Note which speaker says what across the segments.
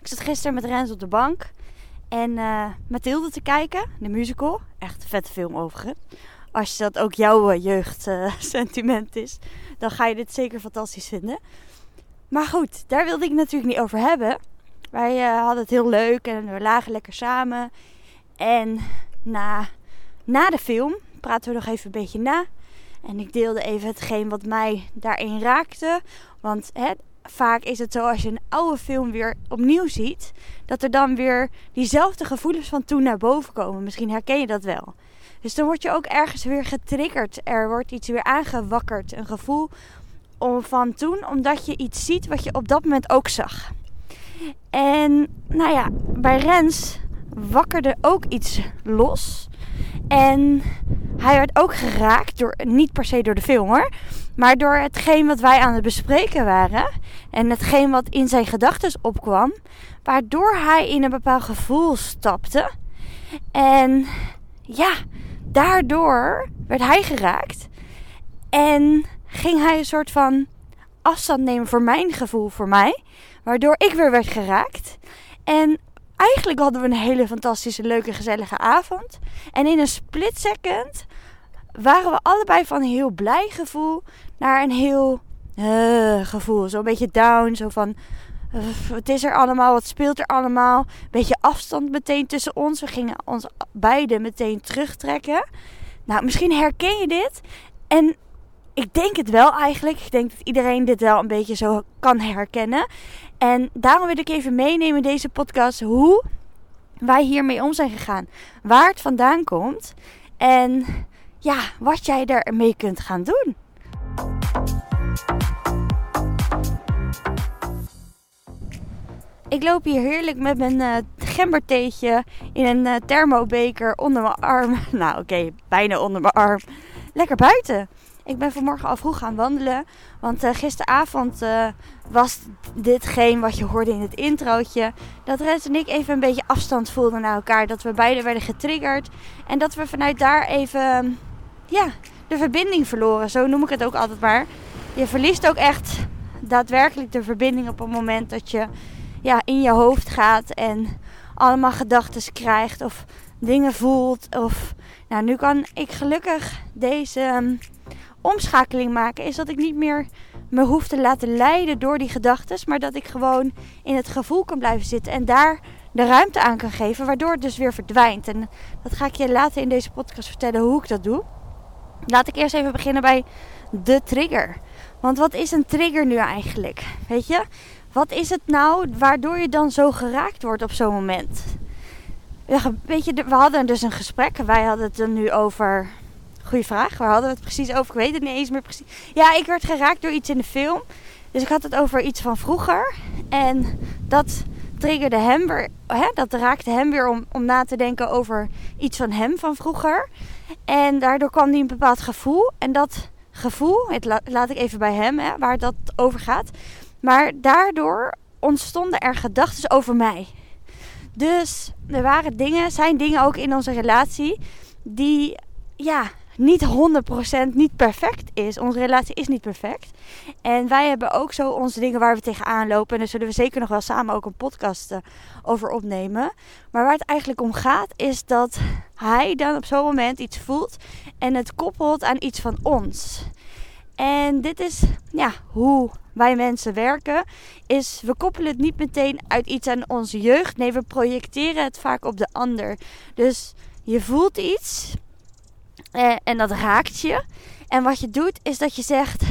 Speaker 1: Ik zat gisteren met Rens op de bank en uh, Mathilde te kijken, de musical. Echt een vette film overigens. Als dat ook jouw uh, jeugdsentiment is, dan ga je dit zeker fantastisch vinden. Maar goed, daar wilde ik natuurlijk niet over hebben. Wij hadden het heel leuk en we lagen lekker samen. En na, na de film praten we nog even een beetje na. En ik deelde even hetgeen wat mij daarin raakte. Want hè, vaak is het zo als je een oude film weer opnieuw ziet, dat er dan weer diezelfde gevoelens van toen naar boven komen. Misschien herken je dat wel. Dus dan word je ook ergens weer getriggerd. Er wordt iets weer aangewakkerd. Een gevoel van toen, omdat je iets ziet wat je op dat moment ook zag. En nou ja, bij Rens wakkerde ook iets los. En hij werd ook geraakt door, niet per se door de film hoor, maar door hetgeen wat wij aan het bespreken waren. En hetgeen wat in zijn gedachten opkwam. Waardoor hij in een bepaald gevoel stapte. En ja, daardoor werd hij geraakt. En ging hij een soort van afstand nemen voor mijn gevoel, voor mij. Waardoor ik weer werd geraakt. En eigenlijk hadden we een hele fantastische, leuke, gezellige avond. En in een split second waren we allebei van een heel blij gevoel naar een heel uh, gevoel. Zo'n beetje down, zo van... Wat is er allemaal? Wat speelt er allemaal? Beetje afstand meteen tussen ons. We gingen ons beiden meteen terugtrekken. Nou, misschien herken je dit. En ik denk het wel eigenlijk. Ik denk dat iedereen dit wel een beetje zo kan herkennen. En daarom wil ik even meenemen in deze podcast hoe wij hiermee om zijn gegaan. Waar het vandaan komt. En ja, wat jij ermee kunt gaan doen. Ik loop hier heerlijk met mijn uh, gembertheetje in een uh, thermobeker onder mijn arm. Nou oké, bijna onder mijn arm. Lekker buiten. Ik ben vanmorgen al vroeg gaan wandelen. Want uh, gisteravond was ditgene wat je hoorde in het introotje. Dat Rens en ik even een beetje afstand voelden naar elkaar. Dat we beiden werden getriggerd. En dat we vanuit daar even ja, de verbinding verloren. Zo noem ik het ook altijd maar. Je verliest ook echt daadwerkelijk de verbinding op het moment dat je ja, in je hoofd gaat en allemaal gedachten krijgt of dingen voelt. Of, nou, nu kan ik gelukkig deze um, omschakeling maken. Is dat ik niet meer me hoef te laten leiden door die gedachten. Maar dat ik gewoon in het gevoel kan blijven zitten. En daar de ruimte aan kan geven. Waardoor het dus weer verdwijnt. En dat ga ik je later in deze podcast vertellen hoe ik dat doe. Laat ik eerst even beginnen bij de trigger. Want wat is een trigger nu eigenlijk? Weet je? Wat is het nou waardoor je dan zo geraakt wordt op zo'n moment? Weet je, we hadden dus een gesprek. Wij hadden het er nu over. Goeie vraag. Waar hadden we het precies over? Ik weet het niet eens meer precies. Ja, ik werd geraakt door iets in de film. Dus ik had het over iets van vroeger. En dat triggerde hem weer. Hè, dat raakte hem weer om, om na te denken over iets van hem van vroeger. En daardoor kwam hij een bepaald gevoel. En dat gevoel, het laat ik even bij hem, hè, waar dat over gaat. Maar daardoor ontstonden er gedachten over mij. Dus er waren dingen, zijn dingen ook in onze relatie die ja, niet 100% niet perfect is. Onze relatie is niet perfect. En wij hebben ook zo onze dingen waar we tegenaan lopen. En daar zullen we zeker nog wel samen ook een podcast eh, over opnemen. Maar waar het eigenlijk om gaat is dat hij dan op zo'n moment iets voelt en het koppelt aan iets van ons. En dit is ja, hoe wij mensen werken. Is we koppelen het niet meteen uit iets aan onze jeugd. Nee, we projecteren het vaak op de ander. Dus je voelt iets eh, en dat raakt je. En wat je doet is dat je zegt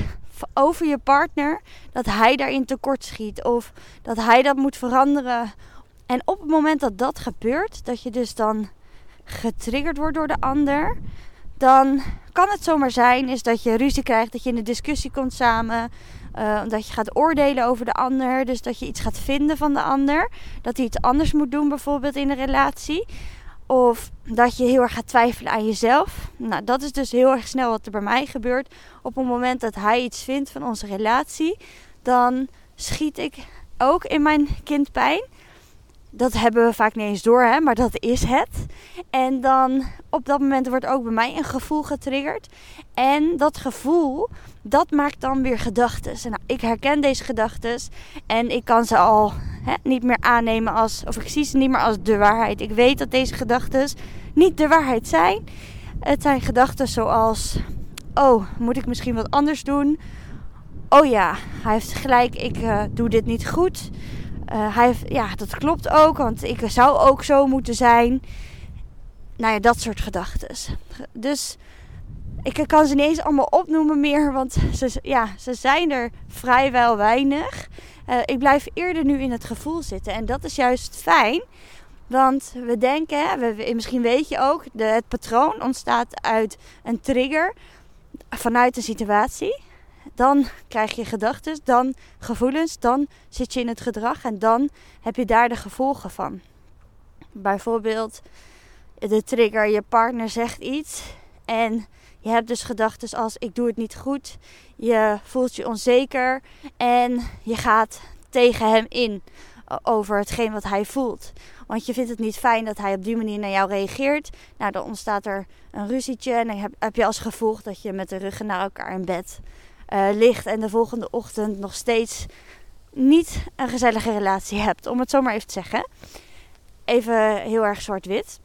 Speaker 1: over je partner dat hij daarin tekort schiet. Of dat hij dat moet veranderen. En op het moment dat dat gebeurt, dat je dus dan getriggerd wordt door de ander dan kan het zomaar zijn is dat je ruzie krijgt, dat je in een discussie komt samen, uh, dat je gaat oordelen over de ander, dus dat je iets gaat vinden van de ander, dat hij iets anders moet doen bijvoorbeeld in een relatie. Of dat je heel erg gaat twijfelen aan jezelf. Nou, dat is dus heel erg snel wat er bij mij gebeurt. Op het moment dat hij iets vindt van onze relatie, dan schiet ik ook in mijn kind pijn dat hebben we vaak niet eens door, hè, maar dat is het. En dan op dat moment wordt ook bij mij een gevoel getriggerd. En dat gevoel, dat maakt dan weer gedachten. Nou, ik herken deze gedachten en ik kan ze al niet meer aannemen als, of ik zie ze niet meer als de waarheid. Ik weet dat deze gedachten niet de waarheid zijn. Het zijn gedachten zoals: oh, moet ik misschien wat anders doen? Oh ja, hij heeft gelijk, ik uh, doe dit niet goed. Uh, hij heeft, ja, dat klopt ook, want ik zou ook zo moeten zijn. Nou ja, dat soort gedachten. Dus ik kan ze niet eens allemaal opnoemen meer, want ze, ja, ze zijn er vrijwel weinig. Uh, ik blijf eerder nu in het gevoel zitten en dat is juist fijn. Want we denken, we, misschien weet je ook, de, het patroon ontstaat uit een trigger vanuit een situatie. Dan krijg je gedachten, dan gevoelens, dan zit je in het gedrag en dan heb je daar de gevolgen van. Bijvoorbeeld de trigger, je partner zegt iets en je hebt dus gedachten als ik doe het niet goed. Je voelt je onzeker en je gaat tegen hem in over hetgeen wat hij voelt. Want je vindt het niet fijn dat hij op die manier naar jou reageert. Nou, dan ontstaat er een ruzietje en dan heb, je als gevolg dat je met de ruggen naar elkaar in bed uh, ligt en de volgende ochtend nog steeds niet een gezellige relatie hebt. Om het zo maar even te zeggen. Even heel erg zwart-wit.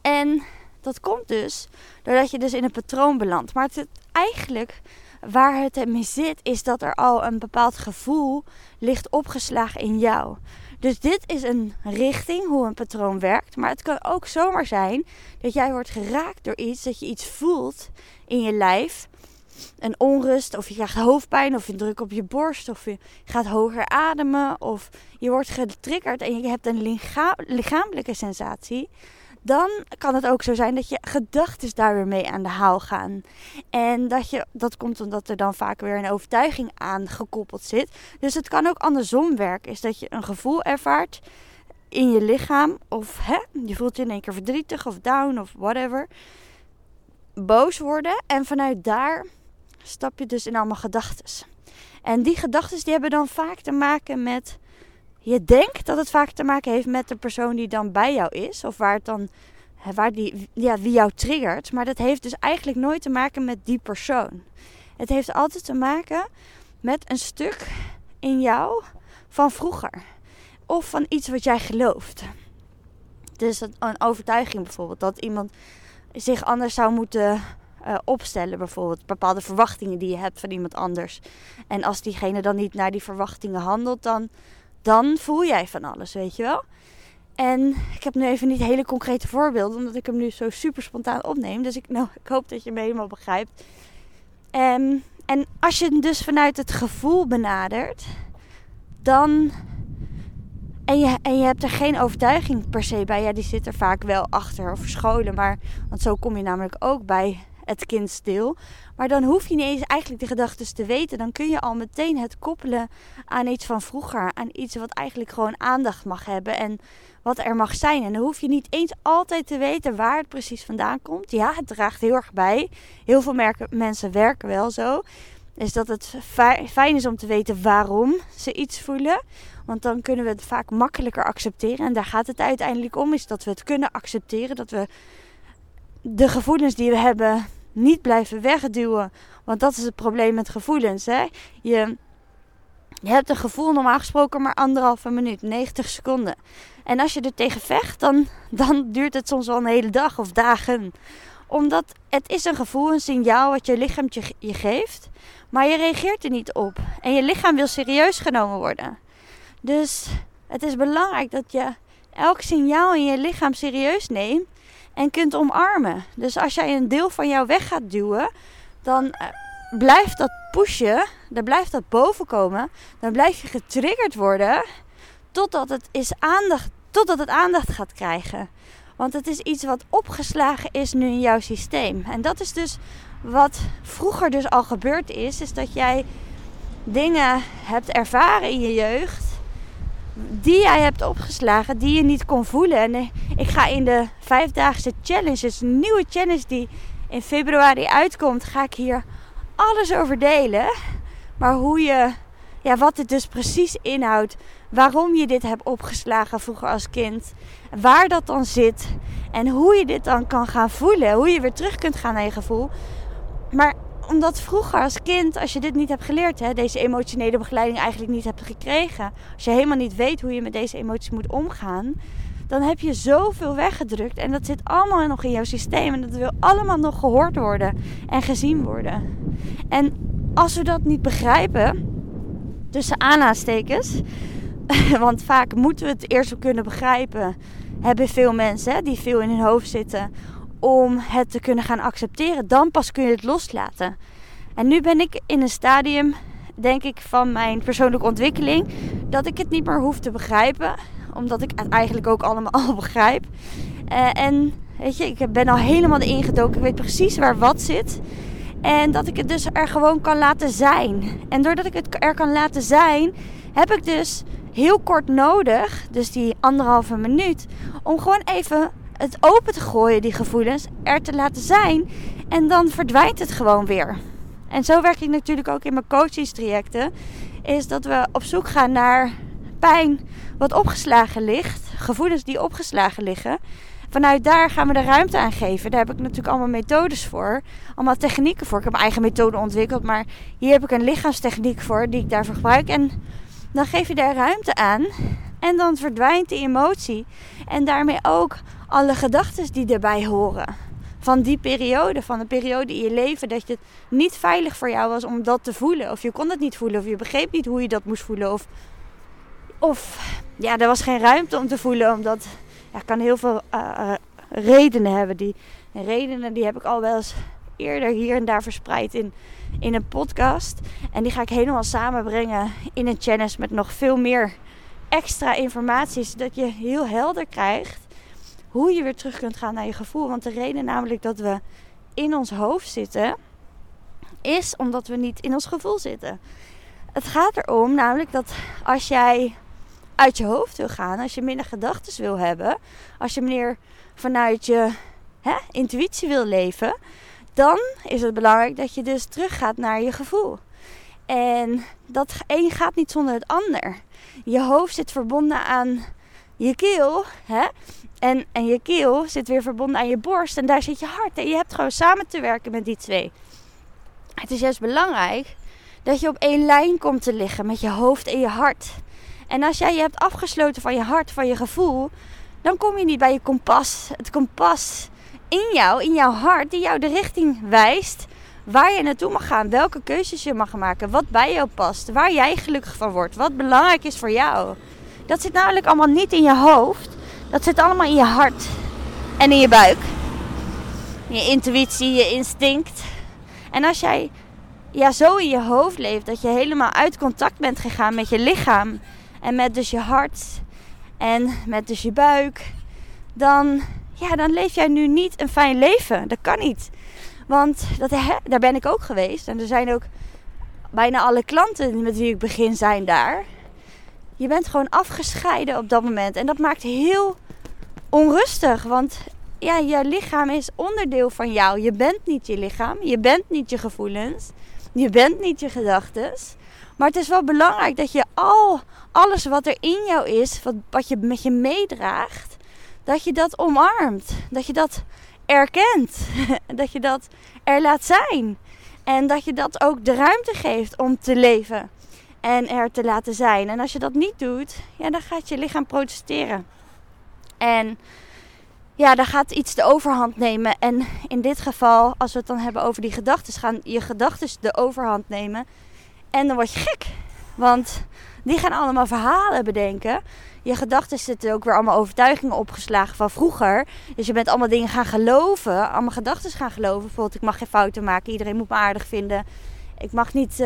Speaker 1: En dat komt dus doordat je dus in een patroon belandt. Maar het, eigenlijk waar het mee zit, is dat er al een bepaald gevoel ligt opgeslagen in jou. Dus dit is een richting hoe een patroon werkt. Maar het kan ook zomaar zijn dat jij wordt geraakt door iets, dat je iets voelt in je lijf. Een onrust, of je krijgt hoofdpijn, of je druk op je borst, of je gaat hoger ademen, of je wordt getriggerd en je hebt een lichamelijke sensatie dan kan het ook zo zijn dat je gedachten daar weer mee aan de haal gaan. En dat, je, dat komt omdat er dan vaak weer een overtuiging aan gekoppeld zit. Dus het kan ook andersom werken. Is dat je een gevoel ervaart in je lichaam. Of hè, je voelt je in één keer verdrietig of down of whatever. Boos worden. En vanuit daar stap je dus in allemaal gedachten. En die gedachten die hebben dan vaak te maken met je denkt dat het vaak te maken heeft met de persoon die dan bij jou is. Of waar het dan, waar die, ja, wie jou triggert. Maar dat heeft dus eigenlijk nooit te maken met die persoon. Het heeft altijd te maken met een stuk in jou van vroeger. Of van iets wat jij gelooft. Dus een overtuiging bijvoorbeeld. Dat iemand zich anders zou moeten uh, opstellen. Bijvoorbeeld bepaalde verwachtingen die je hebt van iemand anders. En als diegene dan niet naar die verwachtingen handelt, dan dan voel jij van alles, weet je wel. En ik heb nu even niet hele concrete voorbeelden, omdat ik hem nu zo super spontaan opneem. Dus ik, nou, ik hoop dat je me helemaal begrijpt. Um, en als je het dus vanuit het gevoel benadert, dan. En je, en je hebt er geen overtuiging per se bij. Ja, die zit er vaak wel achter of verscholen. Maar, want zo kom je namelijk ook bij het kind stil. Maar dan hoef je niet eens eigenlijk de gedachten te weten. Dan kun je al meteen het koppelen aan iets van vroeger. Aan iets wat eigenlijk gewoon aandacht mag hebben en wat er mag zijn. En dan hoef je niet eens altijd te weten waar het precies vandaan komt. Ja, het draagt heel erg bij. Heel veel merken, mensen werken wel zo. Is dat het fijn is om te weten waarom ze iets voelen. Want dan kunnen we het vaak makkelijker accepteren. En daar gaat het uiteindelijk om. Is dat we het kunnen accepteren. Dat we de gevoelens die we hebben niet blijven wegduwen. Want dat is het probleem met gevoelens. Hè? Je, je hebt een gevoel normaal gesproken maar anderhalve minuut, 90 seconden. En als je er tegen vecht, dan, dan duurt het soms wel een hele dag of dagen. Omdat het is een gevoel, een signaal wat je lichaam je, je geeft. Maar je reageert er niet op. En je lichaam wil serieus genomen worden. Dus het is belangrijk dat je elk signaal in je lichaam serieus neemt en kunt omarmen. Dus als jij een deel van jou weg gaat duwen, dan eh, blijft dat pushen, dan blijft dat bovenkomen, dan blijf je getriggerd worden totdat het, is aandacht, totdat het aandacht gaat krijgen. Want het is iets wat opgeslagen is nu in jouw systeem. En dat is dus wat vroeger dus al gebeurd is, is dat jij dingen hebt ervaren in je jeugd die jij hebt opgeslagen, die je niet kon voelen. En eh, ik ga in de vijfdaagse challenge, dus een nieuwe challenge die in februari uitkomt, ga ik hier alles over delen. Maar hoe je, ja, wat dit dus precies inhoudt, waarom je dit hebt opgeslagen vroeger als kind, waar dat dan zit en hoe je dit dan kan gaan voelen, hoe je weer terug kunt gaan naar je gevoel. Maar omdat vroeger als kind, als je dit niet hebt geleerd, hè, deze emotionele begeleiding eigenlijk niet hebt gekregen, als je helemaal niet weet hoe je met deze emoties moet omgaan, dan heb je zoveel weggedrukt. En dat zit allemaal nog in jouw systeem. En dat wil allemaal nog gehoord worden en gezien worden. En als we dat niet begrijpen, tussen aanhalingstekens, want vaak moeten we het eerst kunnen begrijpen, hebben veel mensen die veel in hun hoofd zitten, om het te kunnen gaan accepteren. Dan pas kun je het loslaten. En nu ben ik in een stadium, denk ik, van mijn persoonlijke ontwikkeling, dat ik het niet meer hoef te begrijpen omdat ik het eigenlijk ook allemaal al begrijp. Uh, en weet je, ik ben al helemaal erin gedoken. Ik weet precies waar wat zit. En dat ik het dus er gewoon kan laten zijn. En doordat ik het er kan laten zijn, heb ik dus heel kort nodig, dus die anderhalve minuut, om gewoon even het open te gooien, die gevoelens, er te laten zijn. En dan verdwijnt het gewoon weer. En zo werk ik natuurlijk ook in mijn coachingstrajecten. Is dat we op zoek gaan naar pijn wat opgeslagen ligt, gevoelens die opgeslagen liggen. Vanuit daar gaan we de ruimte aan geven. Daar heb ik natuurlijk allemaal methodes voor, allemaal technieken voor. Ik heb mijn eigen methode ontwikkeld, maar hier heb ik een lichaamstechniek voor die ik daarvoor gebruik. En dan geef je daar ruimte aan en dan verdwijnt die emotie. En daarmee ook alle gedachten die erbij horen. Van die periode, van de periode in je leven dat het niet veilig voor jou was om dat te voelen. Of je kon het niet voelen, of je begreep niet hoe je dat moest voelen. Of of ja, er was geen ruimte om te voelen, omdat ja, kan heel veel uh, redenen hebben. Die redenen die heb ik al wel eens eerder hier en daar verspreid in, in een podcast. En die ga ik helemaal samenbrengen in een challenge met nog veel meer extra informatie, zodat je heel helder krijgt hoe je weer terug kunt gaan naar je gevoel. Want de reden namelijk dat we in ons hoofd zitten, is omdat we niet in ons gevoel zitten. Het gaat erom namelijk dat als jij uit je hoofd wil gaan, als je minder gedachten wil hebben, als je meer vanuit je hè, intuïtie wil leven, dan is het belangrijk dat je dus teruggaat naar je gevoel. En dat een gaat niet zonder het ander. Je hoofd zit verbonden aan je keel. Hè? En, en je keel zit weer verbonden aan je borst. En daar zit je hart. En je hebt gewoon samen te werken met die twee. Het is juist belangrijk dat je op één lijn komt te liggen met je hoofd en je hart. En als jij je hebt afgesloten van je hart, van je gevoel, dan kom je niet bij je kompas. Het kompas in jou, in jouw hart, die jou de richting wijst waar je naartoe mag gaan, welke keuzes je mag maken, wat bij jou past, waar jij gelukkig van wordt, wat belangrijk is voor jou. Dat zit namelijk allemaal niet in je hoofd, dat zit allemaal in je hart en in je buik. Je intuïtie, je instinct. En als jij ja, zo in je hoofd leeft dat je helemaal uit contact bent gegaan met je lichaam en met dus je hart en met dus je buik, dan, ja, dan leef jij nu niet een fijn leven. Dat kan niet. Want dat, daar ben ik ook geweest. En er zijn ook bijna alle klanten met wie ik begin zijn daar. Je bent gewoon afgescheiden op dat moment. En dat maakt heel onrustig. Want ja, je lichaam is onderdeel van jou. Je bent niet je lichaam. Je bent niet je gevoelens. Je bent niet je gedachten. Maar het is wel belangrijk dat je al alles wat er in jou is, wat, wat je met je meedraagt, dat je dat omarmt. Dat je dat erkent. dat je dat er laat zijn. En dat je dat ook de ruimte geeft om te leven en er te laten zijn. En als je dat niet doet, ja, dan gaat je lichaam protesteren. En ja, dan gaat iets de overhand nemen. En in dit geval, als we het dan hebben over die gedachten, gaan je gedachten de overhand nemen. En dan word je gek. Want die gaan allemaal verhalen bedenken. Je gedachten zitten ook weer allemaal overtuigingen opgeslagen van vroeger. Dus je bent allemaal dingen gaan geloven. Allemaal gedachten gaan geloven. Bijvoorbeeld, ik mag geen fouten maken. Iedereen moet me aardig vinden. Ik mag niet,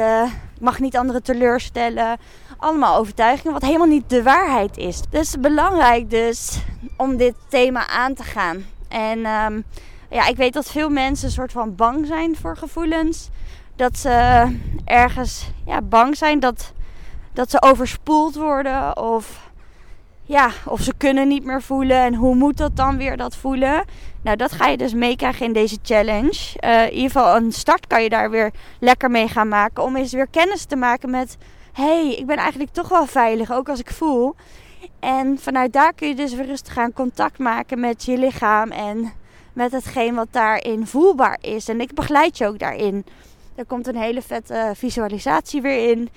Speaker 1: ik mag niet anderen teleurstellen. Allemaal overtuigingen, wat helemaal niet de waarheid is. Dus belangrijk dus om dit thema aan te gaan. En um, ja, ik weet dat veel mensen een soort van bang zijn voor gevoelens. Dat ze ergens ja, bang zijn dat dat ze overspoeld worden of ja, of ze kunnen niet meer voelen en hoe moet dat dan weer dat voelen? Nou, dat ga je dus meekrijgen in deze challenge. Uh, in ieder geval een start kan je daar weer lekker mee gaan maken om eens weer kennis te maken met hey, ik ben eigenlijk toch wel veilig, ook als ik voel. En vanuit daar kun je dus weer rustig gaan contact maken met je lichaam en met hetgeen wat daarin voelbaar is. En ik begeleid je ook daarin. Er komt een hele vette visualisatie weer in.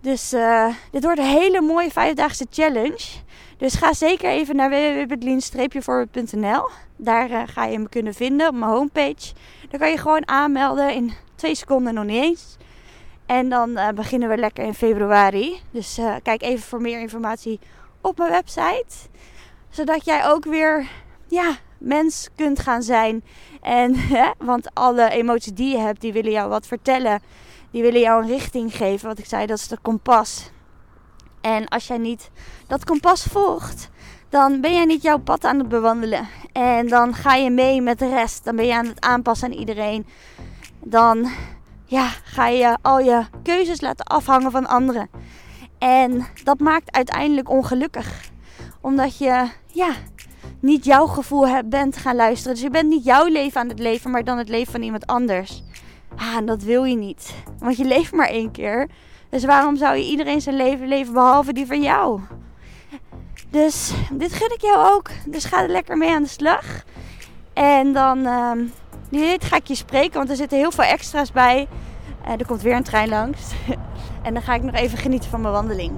Speaker 1: Dus uh, dit wordt een hele mooie vijfdaagse challenge. Dus ga zeker even naar www.lean-voorbeeld.nl. Daar uh, ga je me kunnen vinden op mijn homepage. Dan kan je gewoon aanmelden in twee seconden nog niet eens. En dan uh, beginnen we lekker in februari. Dus kijk even voor meer informatie op mijn website. Zodat jij ook weer ja, mens kunt gaan zijn. En, hè, want alle emoties die je hebt, die willen jou wat vertellen. Die willen jou een richting geven. Wat ik zei, dat is de kompas. En als jij niet dat kompas volgt, dan ben jij niet jouw pad aan het bewandelen. En dan ga je mee met de rest. Dan ben je aan het aanpassen aan iedereen. Dan ja, ga je al je keuzes laten afhangen van anderen. En dat maakt uiteindelijk ongelukkig. Omdat je ja, niet jouw gevoel bent gaan luisteren. Dus je bent niet jouw leven aan het leven, maar dan het leven van iemand anders. Ah, dat wil je niet. Want je leeft maar één keer. Dus waarom zou je iedereen zijn leven leven behalve die van jou? Dus dit gun ik jou ook. Dus ga er lekker mee aan de slag. En dan uh, dit ga ik je spreken, want er zitten heel veel extra's bij. Uh, er komt weer een trein langs. en dan ga ik nog even genieten van mijn wandeling.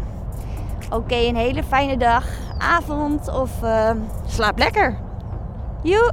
Speaker 1: Oké, een hele fijne dag, avond of uh, slaap lekker. Joe!